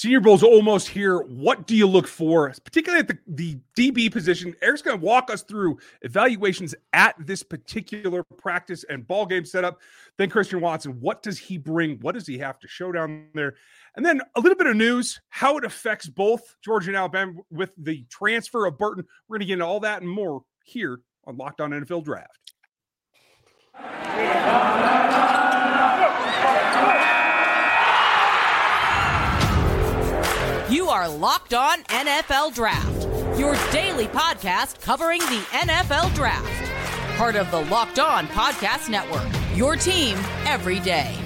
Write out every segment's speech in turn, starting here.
Senior Bowl's almost here. What do you look for, particularly at the, the DB position? Eric's going to walk us through evaluations at this particular practice and ball game setup. Then Christian Watson, what does he bring? What does he have to show down there? And then a little bit of news, how it affects both Georgia and Alabama with the transfer of Burton. We're going to get into all that and more here on Locked On NFL Draft. Are Locked On NFL Draft, your daily podcast covering the NFL Draft. Part of the Locked On Podcast Network, your team every day.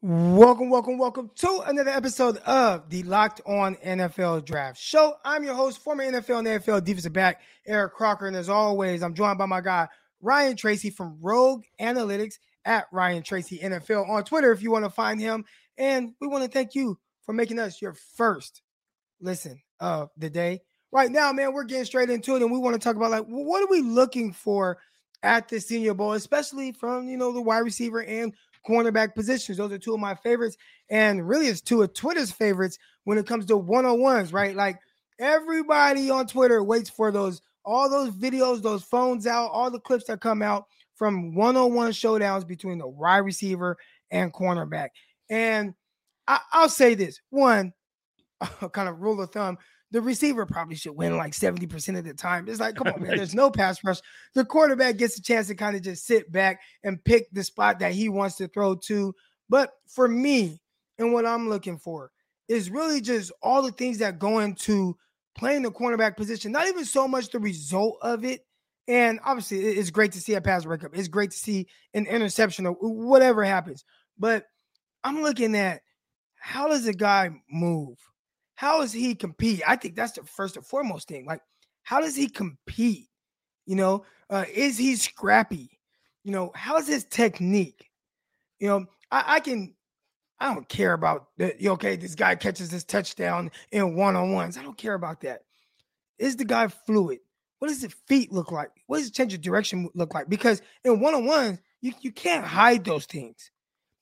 Welcome, welcome, welcome to another episode of the Locked On NFL Draft Show. I'm your host, former NFL and AFL defensive back, Eric Crocker. And as always, I'm joined by my guy, Ryan Tracy from Rogue Analytics at Ryan Tracy NFL on Twitter if you want to find him. And we want to thank you for making us your first listen of the day. Right now, man, we're getting straight into it, and we want to talk about like what are we looking for at the Senior Bowl, especially from you know the wide receiver and cornerback positions. Those are two of my favorites, and really, it's two of Twitter's favorites when it comes to one on ones. Right, like everybody on Twitter waits for those all those videos, those phones out, all the clips that come out from one-on-one showdowns between the wide receiver and cornerback. And I, will say this: one, kind of rule of thumb, the receiver probably should win like 70% of the time. It's like, come on, man, there's no pass rush. The quarterback gets a chance to kind of just sit back and pick the spot that he wants to throw to. But for me, and what I'm looking for is really just all the things that go into playing the cornerback position, not even so much the result of it. And obviously, it's great to see a pass breakup. It's great to see an interception or whatever happens. But I'm looking at how does a guy move? How does he compete? I think that's the first and foremost thing. Like, how does he compete? You know, uh, is he scrappy? You know, how's his technique? You know, I, I can I don't care about that. Okay, this guy catches this touchdown in one on ones. I don't care about that. Is the guy fluid? What does his feet look like? What does change of direction look like? Because in one on ones, you, you can't hide those things.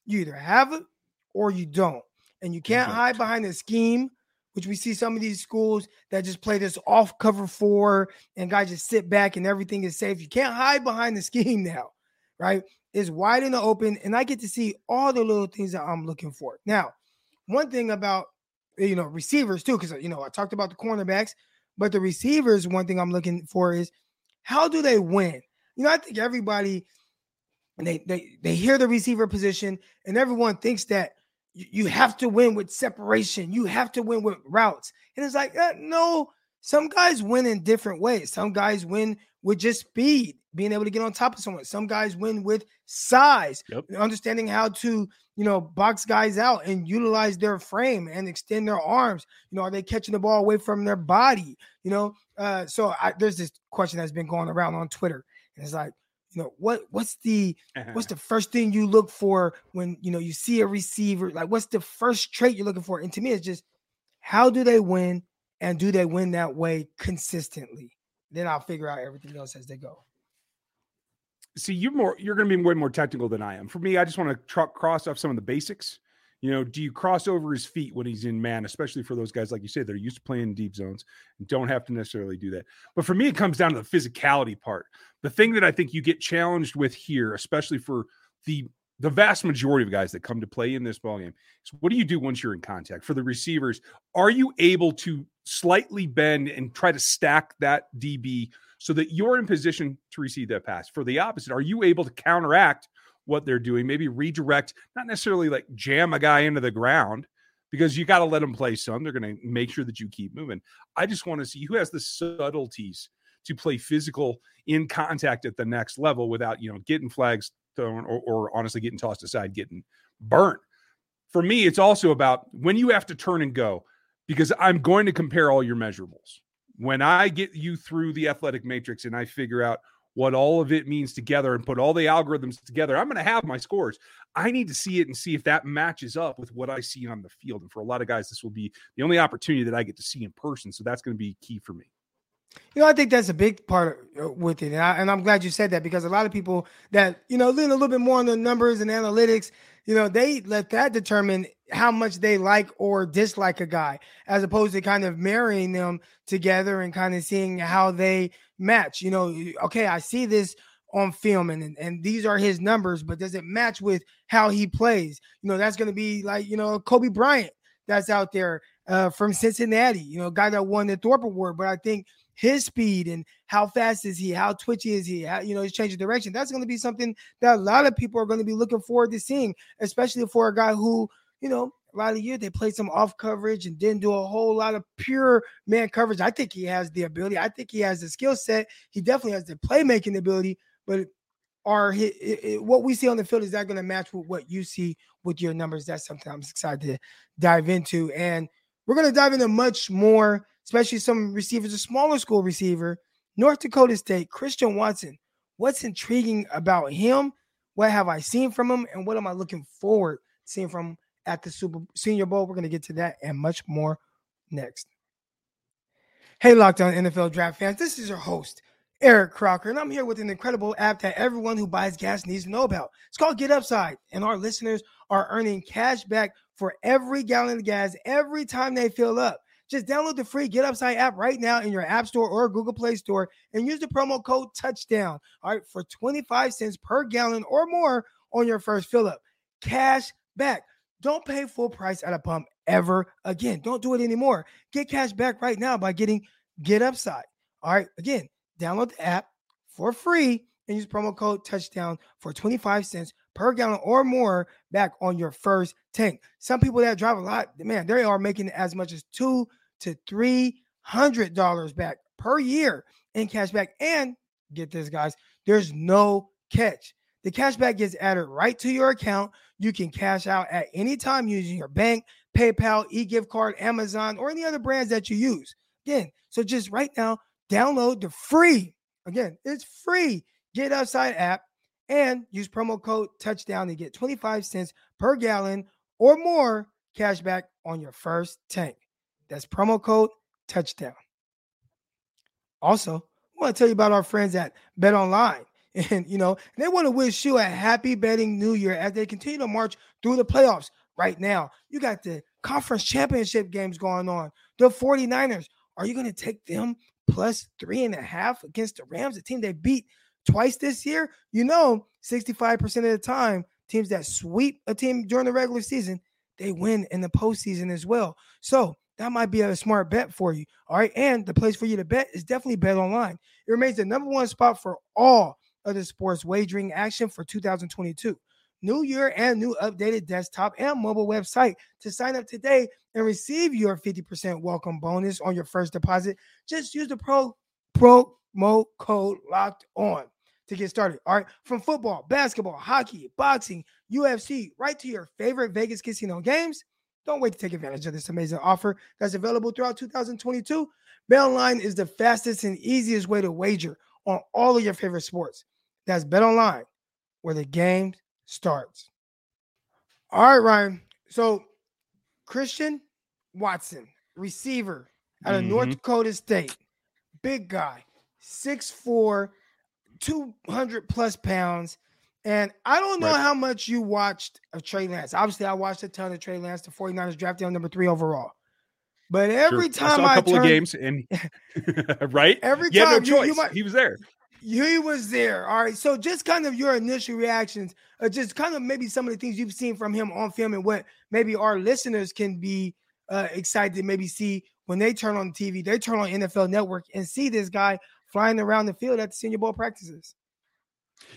You either have it or you don't. And you can't mm-hmm. hide behind the scheme, which we see some of these schools that just play this off cover four and guys just sit back and everything is safe. You can't hide behind the scheme now, right? is wide in the open, and I get to see all the little things that I'm looking for. Now, one thing about you know receivers too, because you know I talked about the cornerbacks, but the receivers, one thing I'm looking for is how do they win? You know, I think everybody they they they hear the receiver position, and everyone thinks that you, have to win with separation, you have to win with routes, and it's like uh, no. Some guys win in different ways. Some guys win with just speed being able to get on top of someone. Some guys win with size, yep. understanding how to, you know, box guys out and utilize their frame and extend their arms. You know, are they catching the ball away from their body? You know, uh, so I, there's this question that's been going around on Twitter, and it's like, you know, what what's the what's the first thing you look for when you know you see a receiver? Like, what's the first trait you're looking for? And to me, it's just how do they win, and do they win that way consistently? Then I'll figure out everything else as they go. See you're more you're going to be way more technical than i am. For me i just want to tr- cross off some of the basics. You know do you cross over his feet when he's in man especially for those guys like you said they're used to playing deep zones and don't have to necessarily do that. But for me it comes down to the physicality part. The thing that i think you get challenged with here especially for the the vast majority of guys that come to play in this ball game is what do you do once you're in contact for the receivers are you able to slightly bend and try to stack that db so that you're in position to receive that pass. For the opposite, are you able to counteract what they're doing? Maybe redirect, not necessarily like jam a guy into the ground because you got to let them play some. They're going to make sure that you keep moving. I just want to see who has the subtleties to play physical in contact at the next level without, you know, getting flags thrown or, or honestly getting tossed aside, getting burnt. For me, it's also about when you have to turn and go because I'm going to compare all your measurables when I get you through the athletic matrix and I figure out what all of it means together and put all the algorithms together, I'm going to have my scores. I need to see it and see if that matches up with what I see on the field. And for a lot of guys, this will be the only opportunity that I get to see in person. So that's going to be key for me. You know, I think that's a big part uh, with it, and, I, and I'm glad you said that because a lot of people that you know lean a little bit more on the numbers and analytics, you know, they let that determine how much they like or dislike a guy, as opposed to kind of marrying them together and kind of seeing how they match. You know, okay, I see this on film and, and these are his numbers, but does it match with how he plays? You know, that's going to be like, you know, Coby Bryant that's out there uh, from Cincinnati, you know, guy that won the Thorpe Award. But I think his speed and how fast is he, how twitchy is he, how, you know, he's changing direction. That's going to be something that a lot of people are going to be looking forward to seeing, especially for a guy who, you know, a lot of the year they played some off coverage and didn't do a whole lot of pure man coverage. I think he has the ability. I think he has the skill set. He definitely has the playmaking ability, but are what we see on the field is that going to match with what you see with your numbers? That's something I'm excited to dive into, and we're going to dive into much more, especially some receivers, a smaller school receiver, North Dakota State, Christian Watson. What's intriguing about him? What have I seen from him, and what am I looking forward to seeing from at the Super Senior Bowl? We're going to get to that and much more next. Hey, Locked On NFL Draft fans, this is your host. Eric Crocker, and I'm here with an incredible app that everyone who buys gas needs to know about. It's called Get Upside, and our listeners are earning cash back for every gallon of gas every time they fill up. Just download the free Get Upside app right now in your App Store or Google Play Store and use the promo code Touchdown. All right, for 25 cents per gallon or more on your first fill up. Cash back. Don't pay full price at a pump ever again. Don't do it anymore. Get cash back right now by getting Get Upside. All right, again, download the app for free and use promo code touchdown for 25 cents per gallon or more back on your first tank. Some people that drive a lot, man, they are making as much as two to three hundred dollars back per year in cash back. And get this, guys, there's no catch. The cash back gets added right to your account. You can cash out at any time using your bank, PayPal, e-gift card, Amazon, or any other brands that you use. Again, so just right now, download the free, again, it's free Get Upside app and use promo code touchdown to get 25 cents per gallon or more cash back on your first tank. That's promo code touchdown. Also, I want to tell you about our friends at Bet Online. And, you know, they want to wish you a happy betting new year as they continue to march through the playoffs right now. You got the conference championship games going on. The 49ers, are you going to take them plus three and a half against the Rams, a team they beat twice this year? You know, 65% of the time, teams that sweep a team during the regular season, they win in the postseason as well. So that might be a smart bet for you. All right. And the place for you to bet is definitely Bet Online. It remains the number one spot for all of the sports wagering action for 2022. New year and new updated desktop and mobile website. To sign up today and receive your 50% welcome bonus on your first deposit, just use the pro promo code locked on to get started. All right. From football, basketball, hockey, boxing, UFC, right to your favorite Vegas casino games. Don't wait to take advantage of this amazing offer that's available throughout 2022. BetOnline is the fastest and easiest way to wager on all of your favorite sports. That's BetOnline, where the game starts. All right, Ryan. So Christian Watson, receiver out of mm-hmm. North Dakota State, big guy, 6'4, 200 plus pounds. And I don't know right. how much you watched of Trey Lance. Obviously, I watched a ton of Trey Lance. The 49ers drafted him number three overall. But every sure. time I, saw a couple of games, and right, every time no. You, you might, he was there. He was there. All right. So just kind of your initial reactions, uh, just kind of maybe some of the things you've seen from him on film, and what maybe our listeners can be uh, excited to maybe see when they turn on TV, they turn on NFL Network and see this guy flying around the field at the Senior Bowl practices.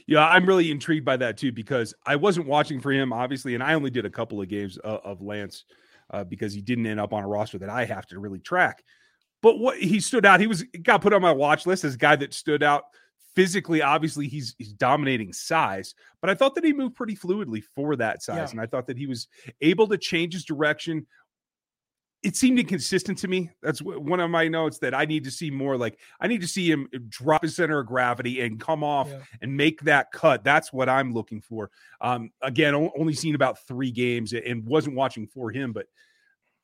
Yeah, I'm really intrigued by that too because I wasn't watching for him, obviously, and I only did a couple of games of, of Lance uh, because he didn't end up on a roster that I have to really track. But what he stood out, he was got put on my watch list as a guy that stood out physically. Obviously, he's he's dominating size, but I thought that he moved pretty fluidly for that size, yeah. and I thought that he was able to change his direction it seemed inconsistent to me. That's one of my notes that I need to see more. Like I need to see him uh, drop his center of gravity and come off yeah. and make that cut. That's what I'm looking for. Um, again, only seen about three games and wasn't watching for him, but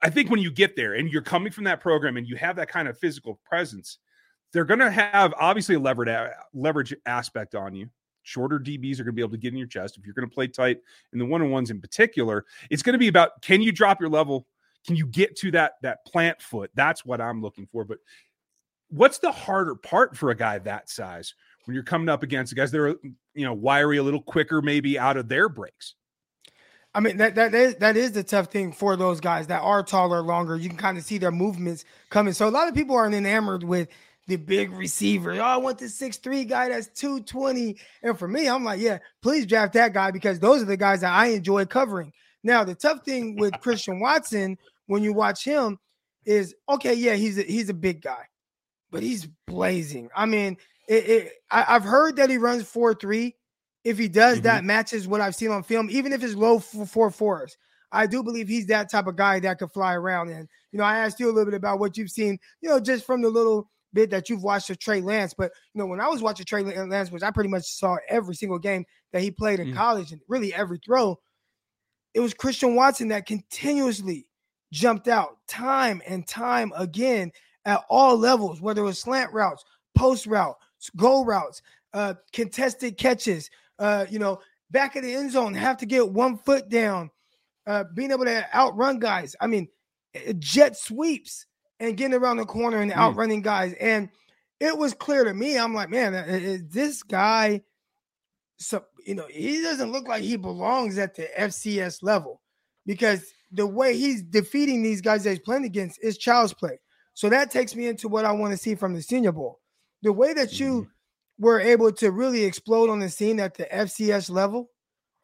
I think when you get there and you're coming from that program and you have that kind of physical presence, they're going to have obviously a leverage leverage aspect on you. Shorter DBs are going to be able to get in your chest. If you're going to play tight in the one on ones in particular, it's going to be about can you drop your level? Can you get to that that plant foot? That's what I'm looking for. But what's the harder part for a guy that size when you're coming up against the guys that are you know wiry, a little quicker, maybe out of their breaks? I mean that that is that is the tough thing for those guys that are taller, longer. You can kind of see their movements coming. So a lot of people aren't enamored with the big receiver. Oh, I want the six three guy that's 220. And for me, I'm like, yeah, please draft that guy because those are the guys that I enjoy covering. Now, the tough thing with Christian Watson when you watch him is okay, yeah, he's a, he's a big guy, but he's blazing. I mean, it, it, I, have heard that he runs four three. If he does, mm-hmm. that matches what I've seen on film, even if it's low four fours. I do believe he's that type of guy that could fly around. And you know, I asked you a little bit about what you've seen, you know, just from the little bit that you've watched of Trey Lance. But you know, when I was watching Trey Lance, which I pretty much saw every single game that he played in mm. college and really every throw, it was Christian Watson that continuously jumped out time and time again at all levels, whether it was slant routes, post route, go routes, uh, contested catches, uh, you know, back of the end zone, have to get one foot down, uh, being able to outrun guys. I mean, jet sweeps and getting around the corner and mm. outrunning guys. And it was clear to me. I'm like, man, is this guy, so you know, he doesn't look like he belongs at the FCS level because the way he's defeating these guys that he's playing against is child's play. So that takes me into what I want to see from the Senior Bowl. The way that you mm-hmm. were able to really explode on the scene at the FCS level,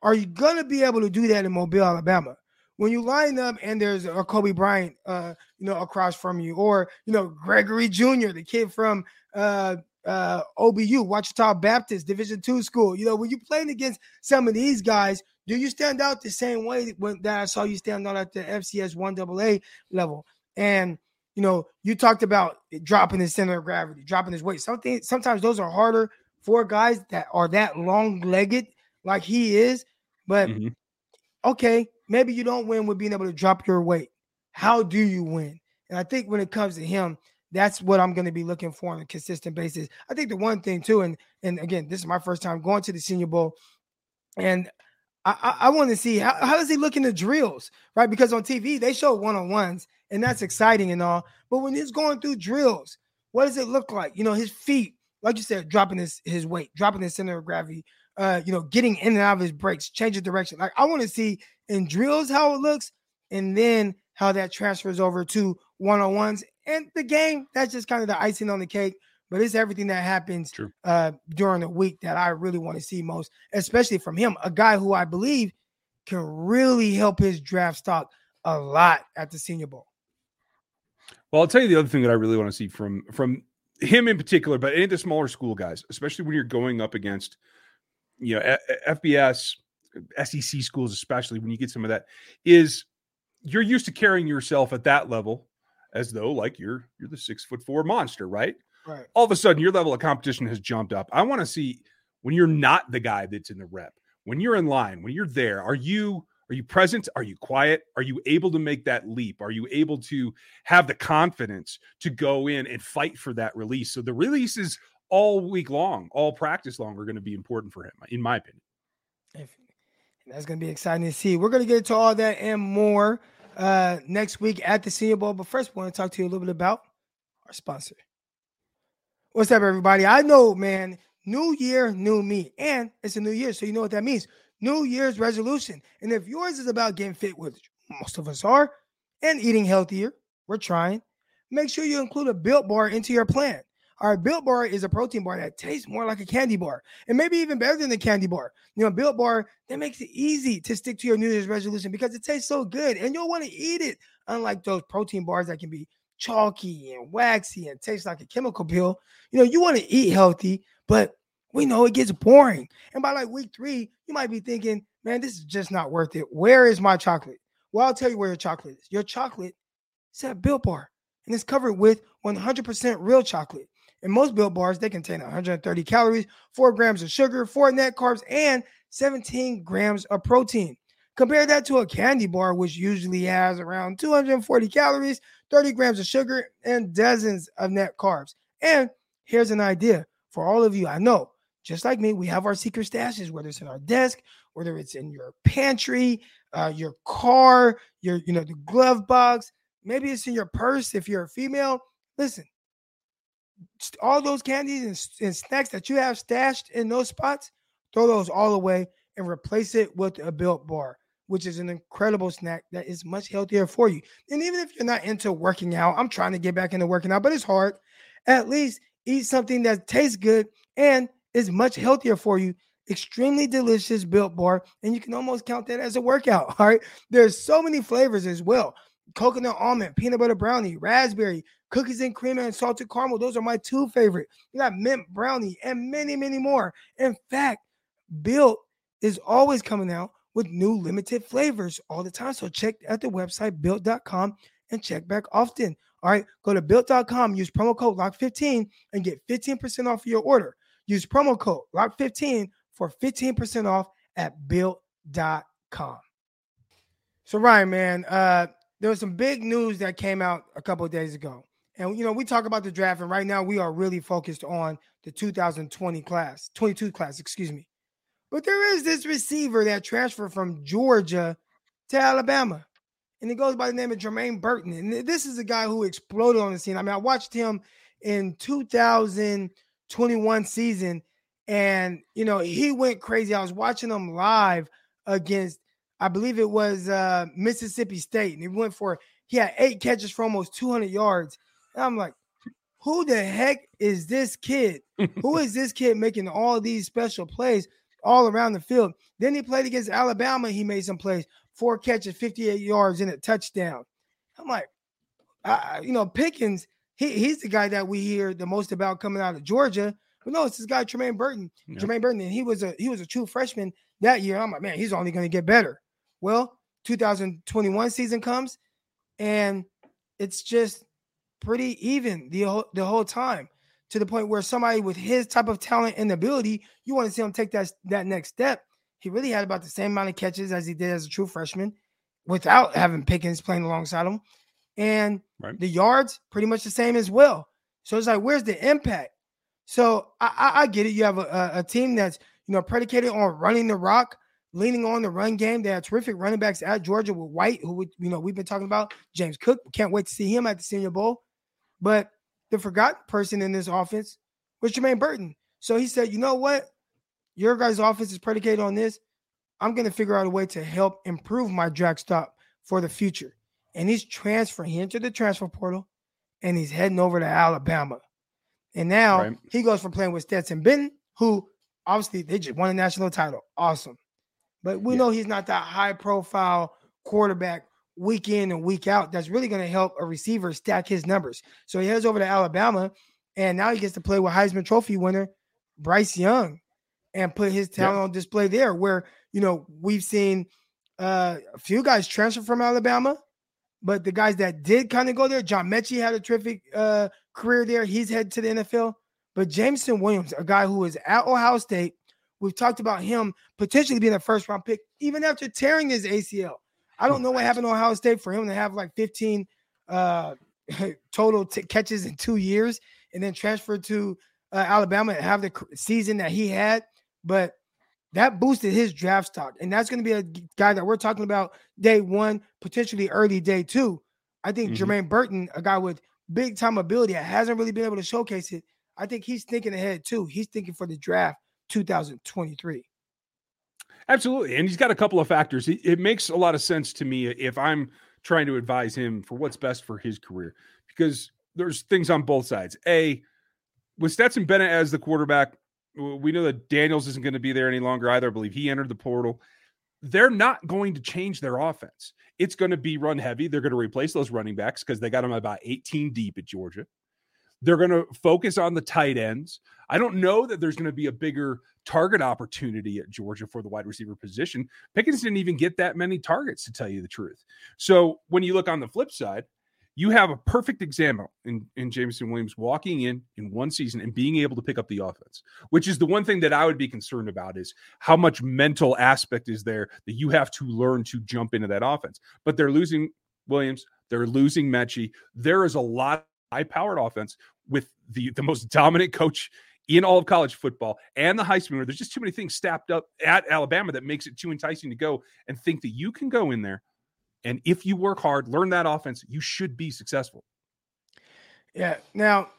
are you going to be able to do that in Mobile, Alabama? When you line up and there's a Coby Bryant, uh, you know, across from you, or you know Gregory Junior, the kid from uh, uh, OBU, Ouachita Baptist Division two school. You know, when you're playing against some of these guys, do you stand out the same way that I saw you stand out at the FCS one AA level? And you know, you talked about dropping his center of gravity, dropping his weight. Something sometimes those are harder for guys that are that long legged like he is. But mm-hmm. okay, maybe you don't win with being able to drop your weight. How do you win? And I think when it comes to him, that's what I'm going to be looking for on a consistent basis. I think the one thing too, and and again, this is my first time going to the Senior Bowl, and I, I, want to see how, how does he look in the drills, right? Because on TV they show one on ones, and that's exciting and all. But when he's going through drills, what does it look like? You know, his feet, like you said, dropping his his weight, dropping his center of gravity, uh, you know, getting in and out of his breaks, change changing direction. Like I want to see in drills how it looks, and then how that transfers over to one on ones and the game. That's just kind of the icing on the cake. But it's everything that happens uh, during the week that I really want to see most, especially from him, a guy who I believe can really help his draft stock a lot at the Senior Bowl. Well, I'll tell you the other thing that I really want to see from from him in particular, but any of the smaller school guys, especially when you're going up against, you know, FBS, SEC schools, especially when you get some of that, is you're used to carrying yourself at that level as though like you're you're the six foot four monster, right? Right. All of a sudden, your level of competition has jumped up. I want to see when you're not the guy that's in the rep, when you're in line, when you're there, are you are you present? Are you quiet? Are you able to make that leap? Are you able to have the confidence to go in and fight for that release? So the releases all week long, all practice long are going to be important for him, in my opinion. That's going to be exciting to see. We're going to get to all that and more uh, next week at the Senior Bowl. But first, we want to talk to you a little bit about our sponsor. What's up, everybody? I know, man, new year, new me. And it's a new year, so you know what that means. New Year's resolution. And if yours is about getting fit, which most of us are, and eating healthier, we're trying, make sure you include a built bar into your plan. Our built bar is a protein bar that tastes more like a candy bar and maybe even better than the candy bar. You know, built bar that makes it easy to stick to your New Year's resolution because it tastes so good and you'll want to eat it. Unlike those protein bars that can be chalky and waxy and taste like a chemical pill. You know, you want to eat healthy, but we know it gets boring. And by like week three, you might be thinking, man, this is just not worth it. Where is my chocolate? Well, I'll tell you where your chocolate is. Your chocolate is at Built Bar, and it's covered with 100% real chocolate. And most Built Bars, they contain 130 calories, 4 grams of sugar, 4 net carbs, and 17 grams of protein. Compare that to a candy bar, which usually has around 240 calories, 30 grams of sugar, and dozens of net carbs. And here's an idea for all of you. I know, just like me, we have our secret stashes, whether it's in our desk, whether it's in your pantry, uh, your car, your, you know, the glove box. Maybe it's in your purse if you're a female. Listen, all those candies and, and snacks that you have stashed in those spots, throw those all away and replace it with a built bar which is an incredible snack that is much healthier for you. And even if you're not into working out, I'm trying to get back into working out, but it's hard. At least eat something that tastes good and is much healthier for you. Extremely delicious built bar, and you can almost count that as a workout. All right. There's so many flavors as well coconut almond, peanut butter brownie, raspberry, cookies and cream, and salted caramel. Those are my two favorite. You got mint brownie and many, many more. In fact, Built is always coming out with new limited flavors all the time. So check at the website built.com and check back often. All right, go to built.com, use promo code LOCKED15 and get 15% off your order. Use promo code LOCKED15 for 15% off at built.com. So, Ryan, man, uh, there was some big news that came out a couple of days ago. And, you know, we talk about the draft, and right now we are really focused on the 2020 class, 22 class, excuse me. But there is this receiver that transferred from Georgia to Alabama. And he goes by the name of Jermaine Burton. And this is a guy who exploded on the scene. I mean, I watched him in 2021 season, and you know, he went crazy. I was watching him live against, I believe it was uh, Mississippi State, and he went for he had eight catches for almost 200 yards. And I'm like, who the heck is this kid? who is this kid making all these special plays? all around the field. Then he played against Alabama. He made some plays, four catches, 58 yards, and a touchdown. I'm like, uh, you know, Pickens, he, he's the guy that we hear the most about coming out of Georgia. But no, it's this guy Tremaine Burton. Yeah. Jermaine Burton, and he was a he was a true freshman that year. I'm like, man, he's only going to get better. Well, 2021 season comes, and it's just pretty even the whole, the whole time to the point where somebody with his type of talent and ability, you want to see him take that, that next step. He really had about the same amount of catches as he did as a true freshman without having Pickens playing alongside him. And right. the yards, pretty much the same as well. So it's like, where's the impact? So I, I, I get it. You have a, a, team that's you know predicated on running the rock, leaning on the run game. They have terrific running backs at Georgia with White, who you know we've been talking about. James Cook, can't wait to see him at the Senior Bowl. But the forgotten person in this offense was Jermaine Burton. So he said, you know what? Your guys' offense is predicated on this. I'm going to figure out a way to help improve my drag stop for the future. And he's transferring. He entered the transfer portal and he's heading over to Alabama. And now right. he goes from playing with Stetson Bennett, who obviously they just won a national title. Awesome. But we yeah. know he's not that high profile quarterback week in and week out that's really going to help a receiver stack his numbers. So he heads over to Alabama, and now he gets to play with Heisman Trophy winner Bryce Young and put his talent yeah. on display there. Where you know we've seen uh, a few guys transfer from Alabama, but the guys that did kind of go there, John Metchie had a terrific uh, career there. He's headed to the NFL. But Jameson Williams, a guy who is at Ohio State, we've talked about him potentially being a first round pick, even after tearing his ACL. I don't know what happened to Ohio State for him to have like 15 uh, total t- catches in two years and then transfer to uh, Alabama and have the season that he had. But that boosted his draft stock. And that's going to be a guy that we're talking about day one, potentially early day two. I think mm-hmm. Jermaine Burton, a guy with big time ability that hasn't really been able to showcase it, I think he's thinking ahead too. He's thinking for the draft 2023. Absolutely. And he's got a couple of factors. It, makes a lot of sense to me if I'm trying to advise him for what's best for his career because there's things on both sides. A, with Stetson Bennett as the quarterback, we know that Daniels isn't going to be there any longer either. I believe he entered the portal. They're not going to change their offense. It's going to be run heavy. They're going to replace those running backs because they got them about 18 deep at Georgia. They're going to focus on the tight ends. I don't know that there's going to be a bigger target opportunity at Georgia for the wide receiver position. Pickens didn't even get that many targets, to tell you the truth. So when you look on the flip side, you have a perfect example in, in Jameson Williams walking in in one season and being able to pick up the offense, which is the one thing that I would be concerned about is how much mental aspect is there that you have to learn to jump into that offense. But they're losing Williams, they're losing Metchie. There is a lot high powered offense with the the most dominant coach in all of college football and the Heisman. Where there's just too many things stacked up at Alabama that makes it too enticing to go and think that you can go in there and if you work hard, learn that offense, you should be successful. Yeah. Now,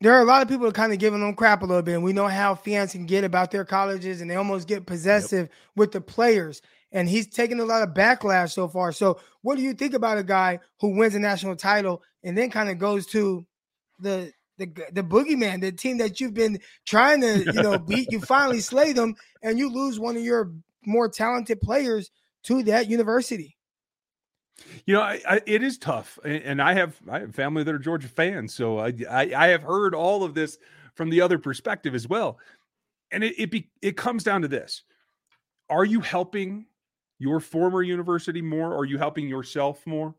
there are a lot of people kind of giving them crap a little bit. And we know how fans can get about their colleges and they almost get possessive yep. with the players. And he's taken a lot of backlash so far. So, what do you think about a guy who wins a national title and then kind of goes to the the the boogeyman, the team that you've been trying to you know beat? You finally slay them, and you lose one of your more talented players to that university. You know, I, I, it is tough, and I have I have family that are Georgia fans, so I, I, I have heard all of this from the other perspective as well, and it it, be, it comes down to this: Are you helping your former university more? Or are you helping yourself more?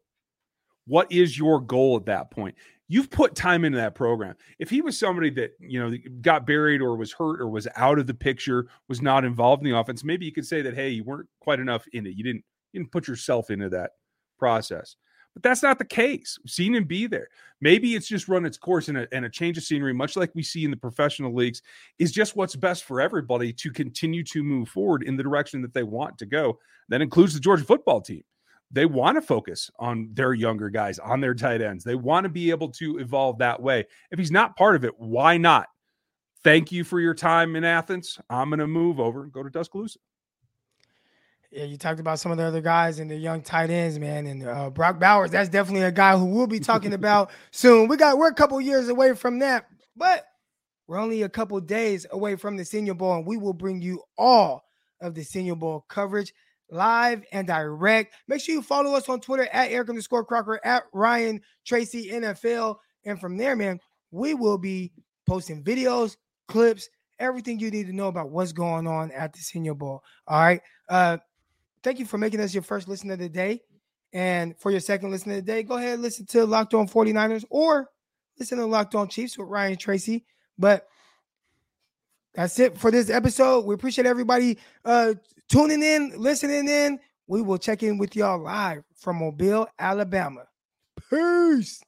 What is your goal at that point? You've put time into that program. If he was somebody that you know got buried or was hurt or was out of the picture, was not involved in the offense, maybe you could say that hey, you weren't quite enough in it. You didn't you didn't put yourself into that process. But that's not the case. We've seen him be there. Maybe it's just run its course and a, and a change of scenery, much like we see in the professional leagues, is just what's best for everybody to continue to move forward in the direction that they want to go. That includes the Georgia football team. They want to focus on their younger guys, on their tight ends. They want to be able to evolve that way. If he's not part of it, why not? Thank you for your time in Athens. I'm going to move over and go to Tuscaloosa yeah, you talked about some of the other guys and the young tight ends, man, and uh, Brock Bowers. That's definitely a guy who we'll be talking about soon. We got we're a couple years away from that, but we're only a couple days away from the Senior Bowl, and we will bring you all of the Senior Bowl coverage live and direct. Make sure you follow us on Twitter at Eric underscore Crocker at Ryan Tracy NFL, and from there, man, we will be posting videos, clips, everything you need to know about what's going on at the Senior Bowl. All right. Uh, thank you for making us your first listen of the day. And for your second listen of the day, go ahead and listen to Locked On 49ers or listen to Locked On Chiefs with Ryan Tracy. But that's it for this episode. We appreciate everybody uh, tuning in, listening in. We will check in with y'all live from Mobile, Alabama. Peace.